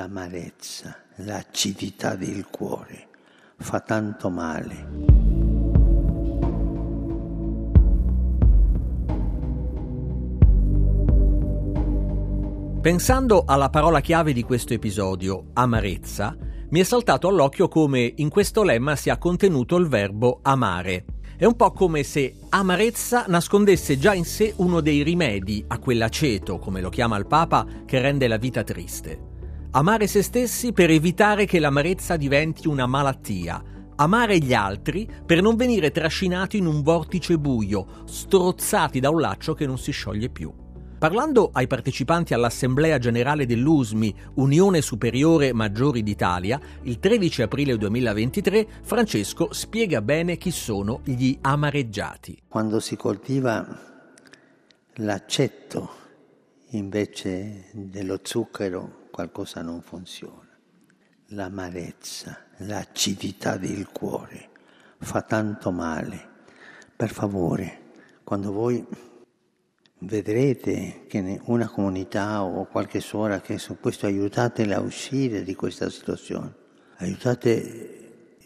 L'amarezza, l'acidità del cuore fa tanto male. Pensando alla parola chiave di questo episodio, amarezza, mi è saltato all'occhio come in questo lemma sia contenuto il verbo amare. È un po' come se amarezza nascondesse già in sé uno dei rimedi a quell'aceto, come lo chiama il Papa, che rende la vita triste. Amare se stessi per evitare che l'amarezza diventi una malattia. Amare gli altri per non venire trascinati in un vortice buio, strozzati da un laccio che non si scioglie più. Parlando ai partecipanti all'Assemblea Generale dell'USMI, Unione Superiore Maggiori d'Italia, il 13 aprile 2023, Francesco spiega bene chi sono gli amareggiati. Quando si coltiva l'accetto invece dello zucchero qualcosa non funziona. L'amarezza, l'acidità del cuore fa tanto male. Per favore, quando voi vedrete che una comunità o qualche suora che su questo aiutatela a uscire di questa situazione, aiutate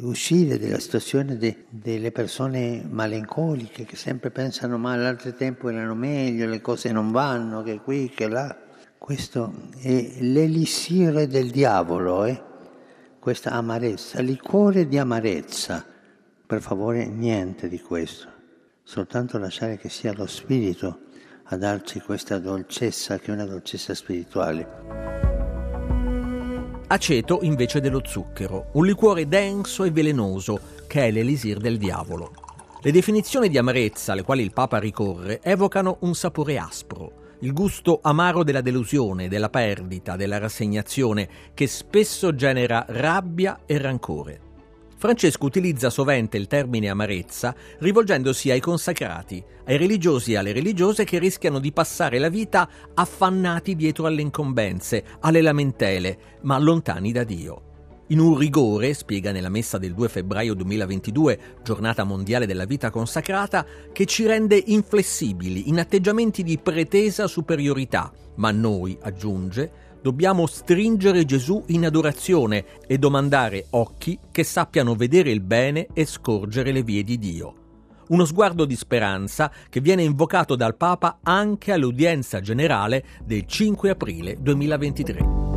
uscire dalla situazione de, delle persone malincoliche che sempre pensano ma all'altro tempo erano meglio, le cose non vanno, che qui, che là. Questo è l'elisire del diavolo, eh? questa amarezza, liquore di amarezza. Per favore, niente di questo, soltanto lasciare che sia lo Spirito a darci questa dolcezza che è una dolcezza spirituale. Aceto invece dello zucchero, un liquore denso e velenoso che è l'elisir del diavolo. Le definizioni di amarezza alle quali il Papa ricorre evocano un sapore aspro, il gusto amaro della delusione, della perdita, della rassegnazione, che spesso genera rabbia e rancore. Francesco utilizza sovente il termine amarezza rivolgendosi ai consacrati, ai religiosi e alle religiose che rischiano di passare la vita affannati dietro alle incombenze, alle lamentele, ma lontani da Dio in un rigore, spiega nella messa del 2 febbraio 2022, giornata mondiale della vita consacrata, che ci rende inflessibili in atteggiamenti di pretesa superiorità, ma noi, aggiunge, dobbiamo stringere Gesù in adorazione e domandare occhi che sappiano vedere il bene e scorgere le vie di Dio. Uno sguardo di speranza che viene invocato dal Papa anche all'udienza generale del 5 aprile 2023.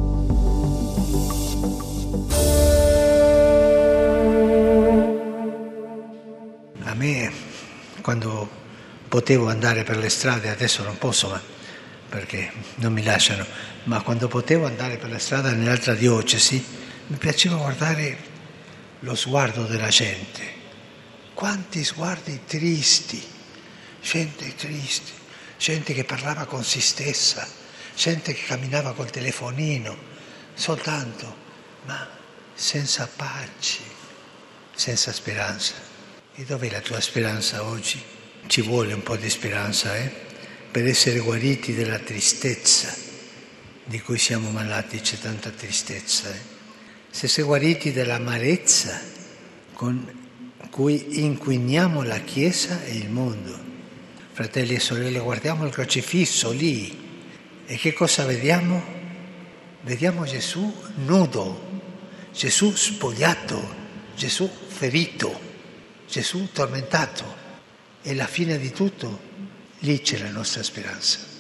Me quando potevo andare per le strade, adesso non posso ma, perché non mi lasciano, ma quando potevo andare per la strada nell'altra diocesi mi piaceva guardare lo sguardo della gente. Quanti sguardi tristi, gente triste, gente che parlava con se stessa, gente che camminava col telefonino, soltanto, ma senza pace, senza speranza. E dov'è la tua speranza oggi? Ci vuole un po' di speranza, eh? Per essere guariti dalla tristezza di cui siamo malati, c'è tanta tristezza. Eh? Se sei guariti dall'amarezza con cui inquiniamo la Chiesa e il mondo. Fratelli e sorelle, guardiamo il crocifisso lì e che cosa vediamo? Vediamo Gesù nudo, Gesù spogliato, Gesù ferito. Gesù tormentato e la fine di tutto, lì c'è la nostra speranza.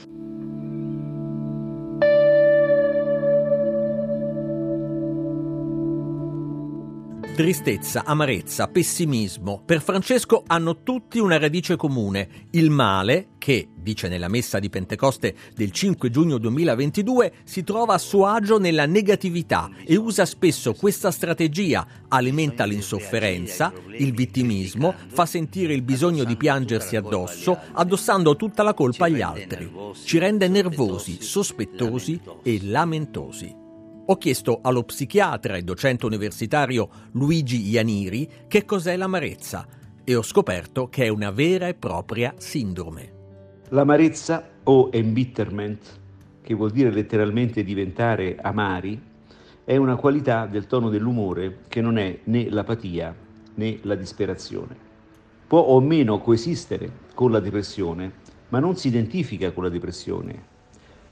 Tristezza, amarezza, pessimismo, per Francesco hanno tutti una radice comune, il male che, dice nella messa di Pentecoste del 5 giugno 2022, si trova a suo agio nella negatività e usa spesso questa strategia, alimenta l'insofferenza, il vittimismo, fa sentire il bisogno di piangersi addosso, addossando tutta la colpa agli altri. Ci rende nervosi, sospettosi e lamentosi. Ho chiesto allo psichiatra e docente universitario Luigi Ianiri che cos'è l'amarezza e ho scoperto che è una vera e propria sindrome. L'amarezza o embitterment, che vuol dire letteralmente diventare amari, è una qualità del tono dell'umore che non è né l'apatia né la disperazione. Può o meno coesistere con la depressione, ma non si identifica con la depressione.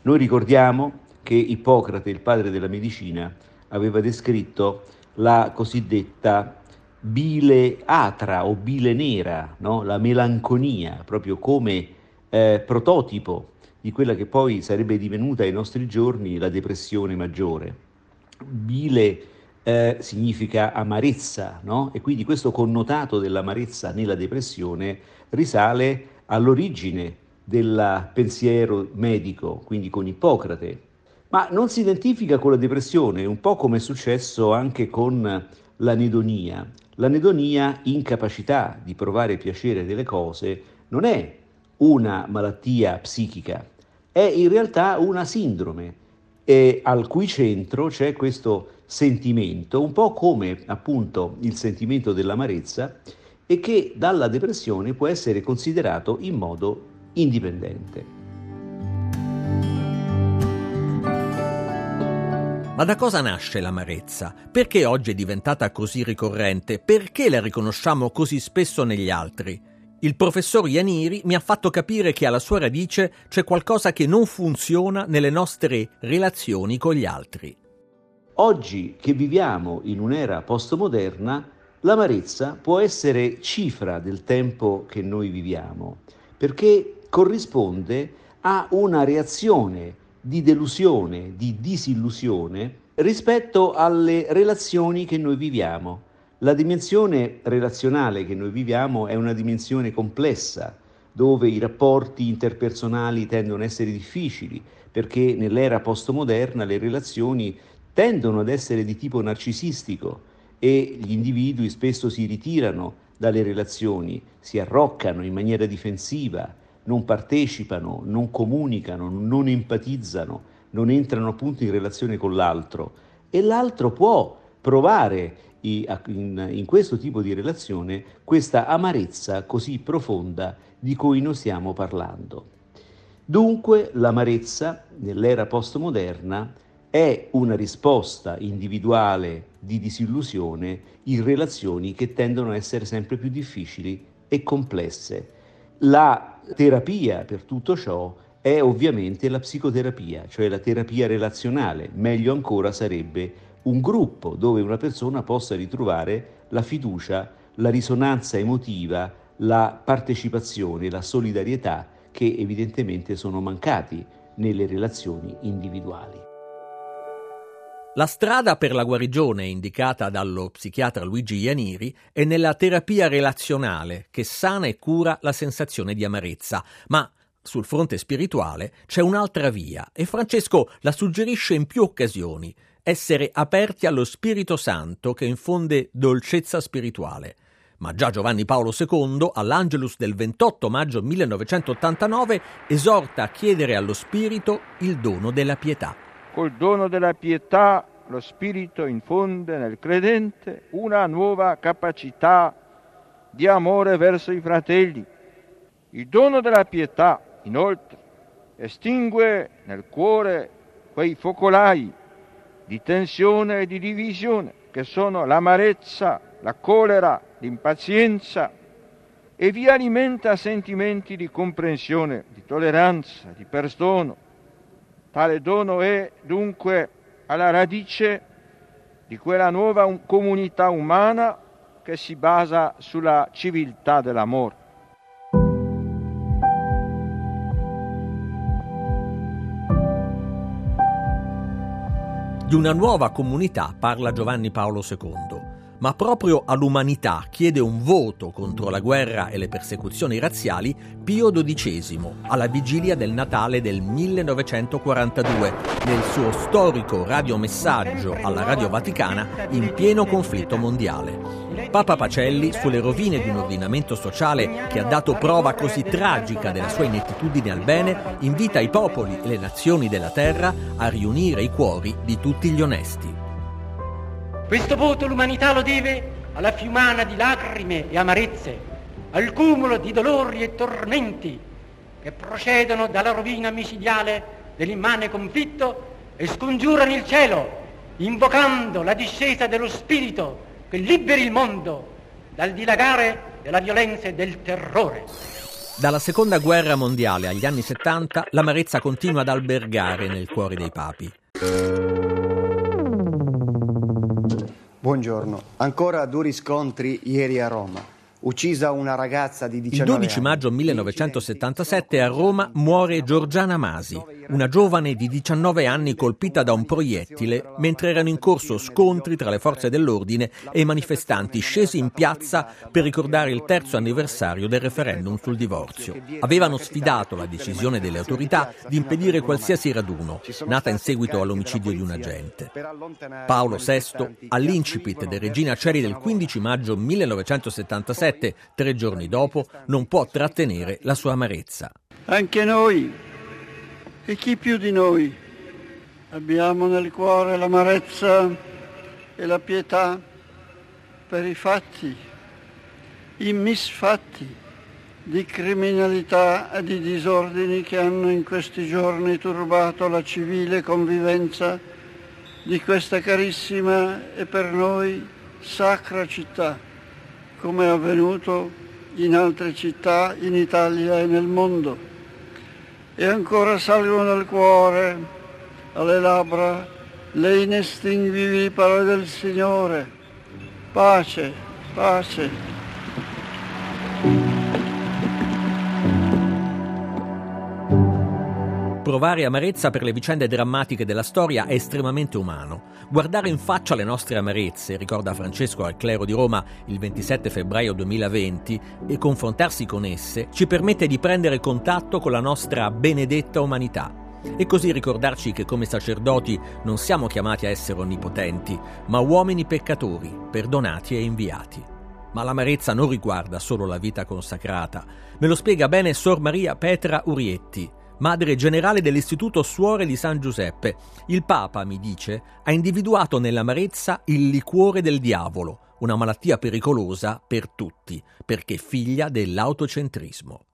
Noi ricordiamo che Ippocrate, il padre della medicina, aveva descritto la cosiddetta bile atra o bile nera, no? la melanconia, proprio come eh, prototipo di quella che poi sarebbe divenuta ai nostri giorni la depressione maggiore. Bile eh, significa amarezza, no? e quindi questo connotato dell'amarezza nella depressione risale all'origine del pensiero medico, quindi con Ippocrate, ma non si identifica con la depressione, un po' come è successo anche con l'anedonia. L'anedonia, incapacità di provare piacere delle cose, non è una malattia psichica, è in realtà una sindrome e al cui centro c'è questo sentimento, un po' come appunto il sentimento dell'amarezza, e che dalla depressione può essere considerato in modo indipendente. Ma da cosa nasce l'amarezza? Perché oggi è diventata così ricorrente? Perché la riconosciamo così spesso negli altri? Il professor Ianiri mi ha fatto capire che alla sua radice c'è qualcosa che non funziona nelle nostre relazioni con gli altri. Oggi che viviamo in un'era postmoderna, l'amarezza può essere cifra del tempo che noi viviamo, perché corrisponde a una reazione di delusione, di disillusione rispetto alle relazioni che noi viviamo. La dimensione relazionale che noi viviamo è una dimensione complessa, dove i rapporti interpersonali tendono ad essere difficili, perché nell'era postmoderna le relazioni tendono ad essere di tipo narcisistico e gli individui spesso si ritirano dalle relazioni, si arroccano in maniera difensiva, non partecipano, non comunicano, non empatizzano, non entrano appunto in relazione con l'altro e l'altro può provare in, questo tipo di relazione questa amarezza così profonda di cui noi stiamo parlando. Dunque l'amarezza nell'era postmoderna è una risposta individuale di disillusione in relazioni che tendono a essere sempre più difficili e complesse. La terapia per tutto ciò è ovviamente la psicoterapia, cioè la terapia relazionale. Meglio ancora sarebbe un gruppo dove una persona possa ritrovare la fiducia, la risonanza emotiva, la partecipazione, la solidarietà che evidentemente sono mancati nelle relazioni individuali. La strada per la guarigione indicata dallo psichiatra Luigi Ianiri è nella terapia relazionale che sana e cura la sensazione di amarezza, ma sul fronte spirituale c'è un'altra via e Francesco la suggerisce in più occasioni, essere aperti allo Spirito Santo che infonde dolcezza spirituale. Ma già Giovanni Paolo II, all'Angelus del 28 maggio 1989, esorta a chiedere allo Spirito il dono della pietà. Col dono della pietà lo Spirito infonde nel credente una nuova capacità di amore verso i fratelli. Il dono della pietà, inoltre, estingue nel cuore quei focolai di tensione e di divisione che sono l'amarezza, la colera, l'impazienza e vi alimenta sentimenti di comprensione, di tolleranza, di perdono Tale dono è dunque alla radice di quella nuova comunità umana che si basa sulla civiltà dell'amore. Di una nuova comunità parla Giovanni Paolo II ma proprio all'umanità chiede un voto contro la guerra e le persecuzioni razziali Pio XII, alla vigilia del Natale del 1942, nel suo storico radiomessaggio alla Radio Vaticana in pieno conflitto mondiale. Papa Pacelli, sulle rovine di un ordinamento sociale che ha dato prova così tragica della sua inettitudine al bene, invita i popoli e le nazioni della terra a riunire i cuori di tutti gli onesti. Questo voto l'umanità lo deve alla fiumana di lacrime e amarezze, al cumulo di dolori e tormenti che procedono dalla rovina micidiale dell'immane conflitto e scongiurano il cielo, invocando la discesa dello Spirito che liberi il mondo dal dilagare della violenza e del terrore. Dalla seconda guerra mondiale agli anni 70 l'amarezza continua ad albergare nel cuore dei papi. Buongiorno. Ancora duri scontri ieri a Roma. Uccisa una ragazza di 19 anni. Il 12 maggio 1977 a Roma muore Giorgiana Masi, una giovane di 19 anni colpita da un proiettile mentre erano in corso scontri tra le forze dell'ordine e i manifestanti scesi in piazza per ricordare il terzo anniversario del referendum sul divorzio. Avevano sfidato la decisione delle autorità di impedire qualsiasi raduno, nata in seguito all'omicidio di un agente. Paolo VI, all'incipit del Regina Ceri del 15 maggio 1977, tre giorni dopo, non può trattenere la sua amarezza. Anche noi e chi più di noi abbiamo nel cuore l'amarezza e la pietà per i fatti, i misfatti di criminalità e di disordini che hanno in questi giorni turbato la civile convivenza di questa carissima e per noi sacra città, come è avvenuto in altre città in Italia e nel mondo e ancora salgono al cuore, alle labbra, le inestinguibili parole del Signore. Pace, pace. Provare amarezza per le vicende drammatiche della storia è estremamente umano. Guardare in faccia le nostre amarezze, ricorda Francesco al clero di Roma il 27 febbraio 2020, e confrontarsi con esse ci permette di prendere contatto con la nostra benedetta umanità. E così ricordarci che come sacerdoti non siamo chiamati a essere onnipotenti, ma uomini peccatori, perdonati e inviati. Ma l'amarezza non riguarda solo la vita consacrata. Me lo spiega bene Sor Maria Petra Urietti, madre generale dell'Istituto Suore di San Giuseppe. Il Papa, mi dice, ha individuato nell'amarezza il liquore del diavolo, una malattia pericolosa per tutti, perché figlia dell'autocentrismo.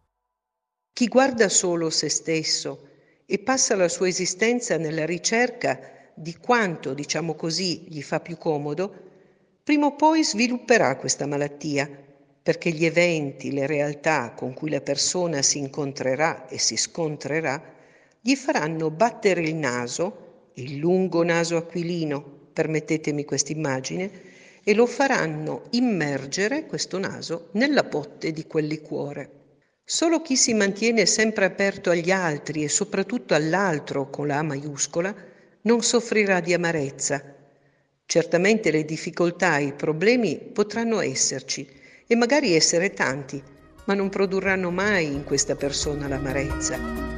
Chi guarda solo se stesso e passa la sua esistenza nella ricerca di quanto, diciamo così, gli fa più comodo, prima o poi svilupperà questa malattia perché gli eventi, le realtà con cui la persona si incontrerà e si scontrerà, gli faranno battere il naso, il lungo naso aquilino, permettetemi questa immagine, e lo faranno immergere questo naso nella botte di quel liquore. Solo chi si mantiene sempre aperto agli altri e soprattutto all'altro con la A maiuscola non soffrirà di amarezza. Certamente le difficoltà e i problemi potranno esserci, e magari essere tanti, ma non produrranno mai in questa persona l'amarezza.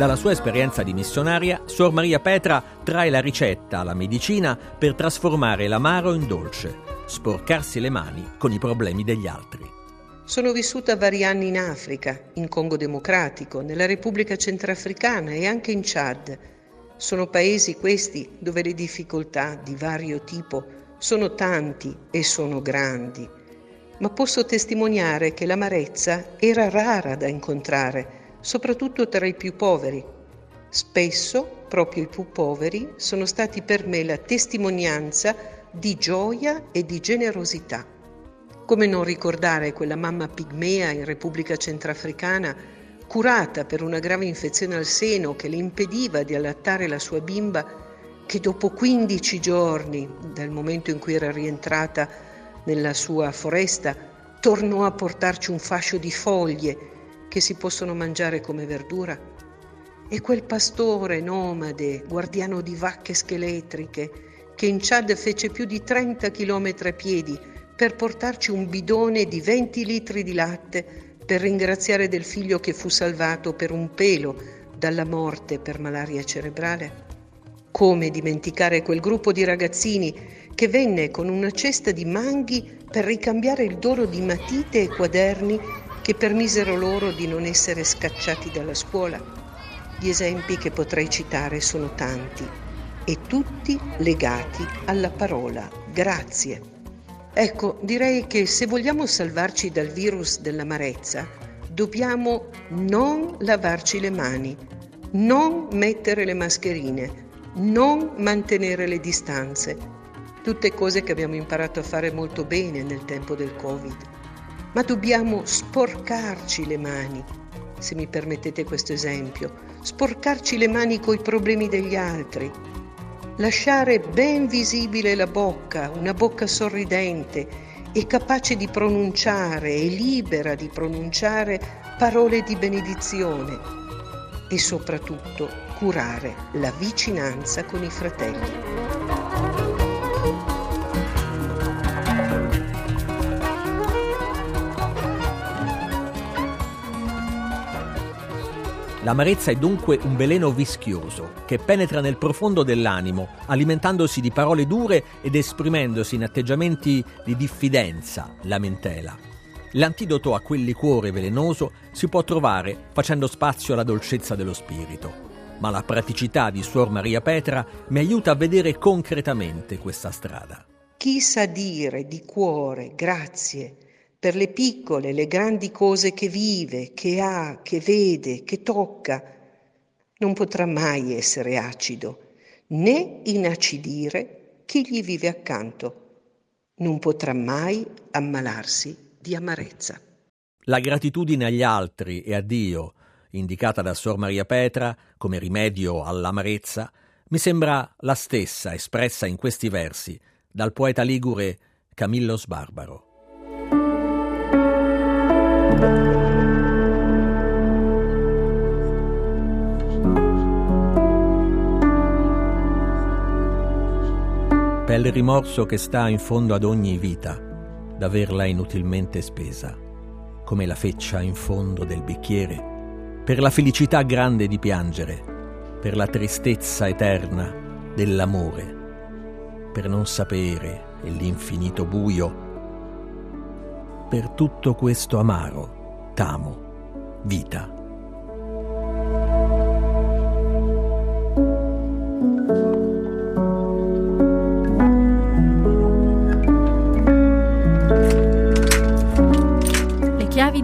Dalla sua esperienza di missionaria, Suor Maria Petra trae la ricetta, la medicina, per trasformare l'amaro in dolce, sporcarsi le mani con i problemi degli altri. Sono vissuta vari anni in Africa, in Congo Democratico, nella Repubblica Centrafricana e anche in Chad. Sono paesi questi dove le difficoltà di vario tipo sono tanti e sono grandi, ma posso testimoniare che l'amarezza era rara da incontrare, soprattutto tra i più poveri. Spesso proprio i più poveri sono stati per me la testimonianza di gioia e di generosità. Come non ricordare quella mamma pigmea in Repubblica Centrafricana curata per una grave infezione al seno che le impediva di allattare la sua bimba, che dopo 15 giorni dal momento in cui era rientrata nella sua foresta tornò a portarci un fascio di foglie che si possono mangiare come verdura. E quel pastore nomade, guardiano di vacche scheletriche, che in Chad fece più di 30 km a piedi per portarci un bidone di 20 litri di latte per ringraziare del figlio che fu salvato per un pelo dalla morte per malaria cerebrale? Come dimenticare quel gruppo di ragazzini che venne con una cesta di manghi per ricambiare il dono di matite e quaderni che permisero loro di non essere scacciati dalla scuola? Gli esempi che potrei citare sono tanti e tutti legati alla parola grazie. Ecco, direi che se vogliamo salvarci dal virus dell'amarezza, dobbiamo non lavarci le mani, non mettere le mascherine, non mantenere le distanze. Tutte cose che abbiamo imparato a fare molto bene nel tempo del Covid. Ma dobbiamo sporcarci le mani, se mi permettete questo esempio, sporcarci le mani coi problemi degli altri, lasciare ben visibile la bocca, una bocca sorridente e capace di pronunciare e libera di pronunciare parole di benedizione e soprattutto curare la vicinanza con i fratelli. L'amarezza è dunque un veleno vischioso che penetra nel profondo dell'animo, alimentandosi di parole dure ed esprimendosi in atteggiamenti di diffidenza, lamentela. L'antidoto a quel liquore velenoso si può trovare facendo spazio alla dolcezza dello spirito. Ma la praticità di Suor Maria Petra mi aiuta a vedere concretamente questa strada. Chi sa dire di cuore grazie per le piccole, le grandi cose che vive, che ha, che vede, che tocca, non potrà mai essere acido, né inacidire chi gli vive accanto. Non potrà mai ammalarsi di amarezza. La gratitudine agli altri e a Dio, indicata da Sor Maria Petra come rimedio all'amarezza, mi sembra la stessa espressa in questi versi dal poeta ligure Camillo Sbarbaro. Il rimorso che sta in fondo ad ogni vita, d'averla inutilmente spesa, come la feccia in fondo del bicchiere, per la felicità grande di piangere, per la tristezza eterna dell'amore, per non sapere e l'infinito buio per tutto questo amaro, t'amo, vita.